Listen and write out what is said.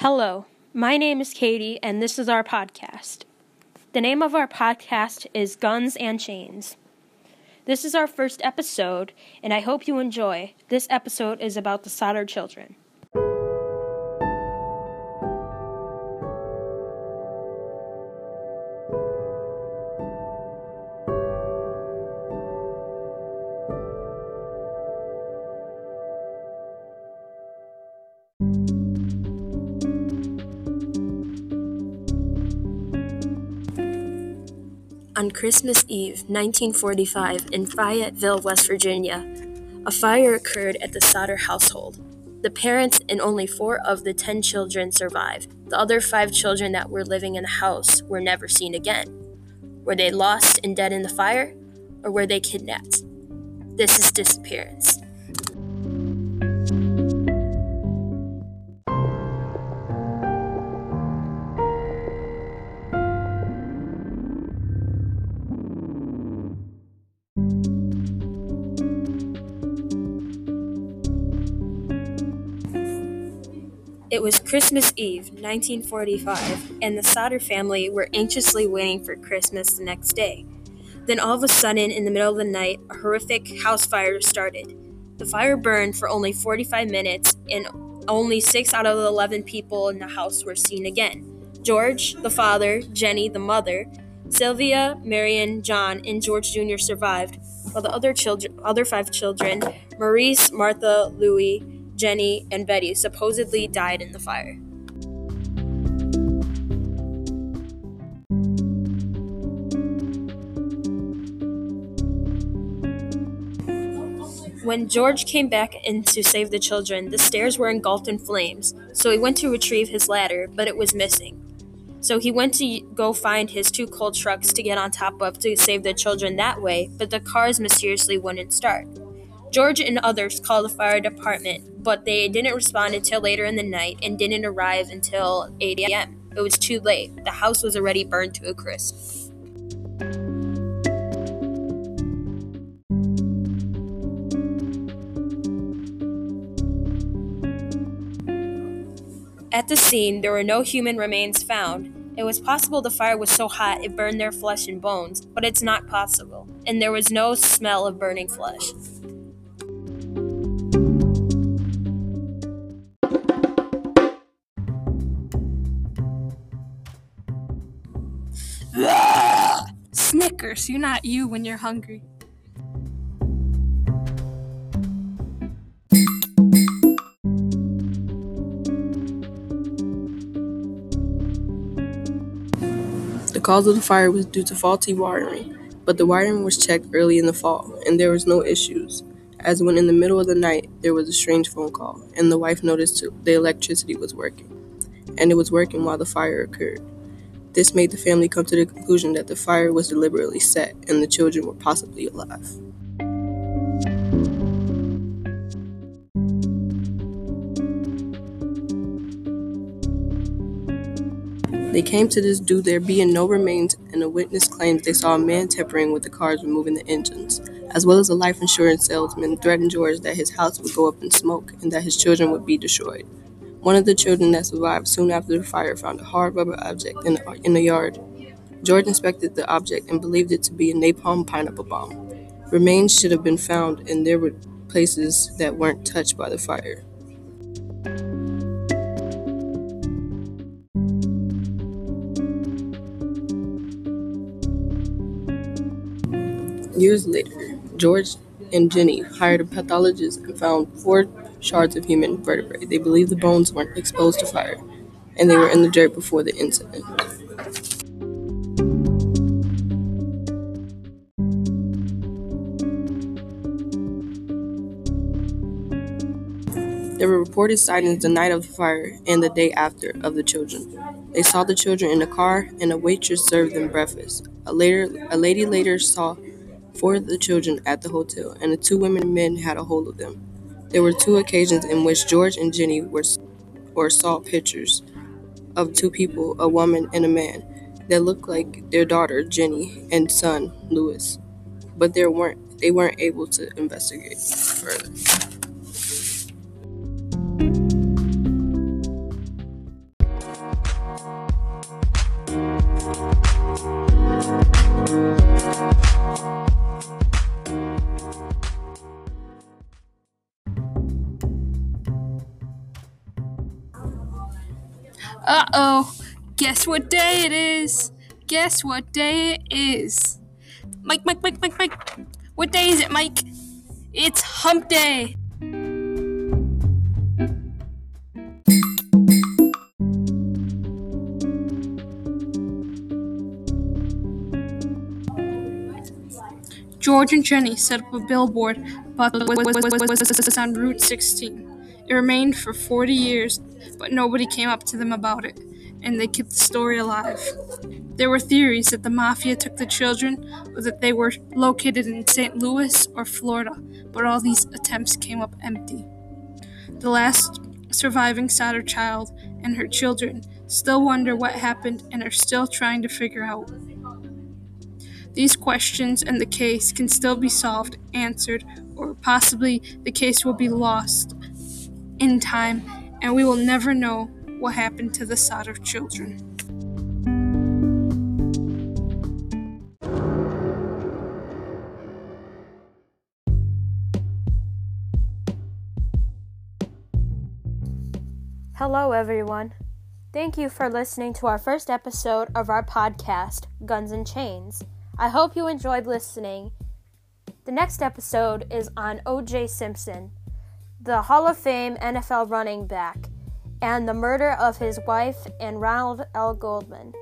Hello, my name is Katie, and this is our podcast. The name of our podcast is Guns and Chains. This is our first episode, and I hope you enjoy. This episode is about the Sodder children. On Christmas Eve, 1945, in Fayetteville, West Virginia, a fire occurred at the Sodder household. The parents and only four of the ten children survived. The other five children that were living in the house were never seen again. Were they lost and dead in the fire, or were they kidnapped? This is disappearance. It was Christmas Eve, 1945, and the Sodder family were anxiously waiting for Christmas the next day. Then, all of a sudden, in the middle of the night, a horrific house fire started. The fire burned for only 45 minutes, and only six out of the 11 people in the house were seen again George, the father, Jenny, the mother, Sylvia, Marion, John, and George Jr. survived, while the other children, other five children, Maurice, Martha, Louis, Jenny, and Betty supposedly died in the fire. When George came back in to save the children, the stairs were engulfed in flames, so he went to retrieve his ladder, but it was missing. So he went to go find his two coal trucks to get on top of to save the children that way, but the cars mysteriously wouldn't start. George and others called the fire department, but they didn't respond until later in the night and didn't arrive until 8 a.m. It was too late. The house was already burned to a crisp. At the scene, there were no human remains found. It was possible the fire was so hot it burned their flesh and bones, but it's not possible, and there was no smell of burning flesh. Snickers, you're not you when you're hungry. The cause of the fire was due to faulty wiring, but the wiring was checked early in the fall, and there was no issues. As when in the middle of the night there was a strange phone call, and the wife noticed the electricity was working, and it was working while the fire occurred. This made the family come to the conclusion that the fire was deliberately set and the children were possibly alive. They came to this due there being no remains, and a witness claims they saw a man tampering with the cars removing the engines, as well as a life insurance salesman threatened George that his house would go up in smoke and that his children would be destroyed. One of the children that survived soon after the fire found a hard rubber object in the, in the yard. George inspected the object and believed it to be a napalm pineapple bomb. Remains should have been found, and there were places that weren't touched by the fire. Years later, George and Jenny hired a pathologist and found four shards of human vertebrae. They believe the bones weren't exposed to fire, and they were in the dirt before the incident. There were reported sightings the night of the fire and the day after of the children. They saw the children in a car, and a waitress served them breakfast. A later, a lady later saw four of the children at the hotel, and the two women and men had a hold of them. There were two occasions in which George and Jenny were or saw pictures of two people, a woman and a man, that looked like their daughter Jenny and son Louis, but they weren't they weren't able to investigate further. Uh oh. Guess what day it is? Guess what day it is? Mike, Mike, Mike, Mike, Mike. What day is it, Mike? It's hump day. George and Jenny set up a billboard about the was on Route 16. It remained for 40 years, but nobody came up to them about it, and they kept the story alive. There were theories that the mafia took the children or that they were located in St. Louis or Florida, but all these attempts came up empty. The last surviving Sodder child and her children still wonder what happened and are still trying to figure out. These questions and the case can still be solved, answered, or possibly the case will be lost in time and we will never know what happened to the Sodder children. Hello, everyone. Thank you for listening to our first episode of our podcast, Guns and Chains. I hope you enjoyed listening. The next episode is on O.J. Simpson, the Hall of Fame NFL running back, and the murder of his wife and Ronald L. Goldman.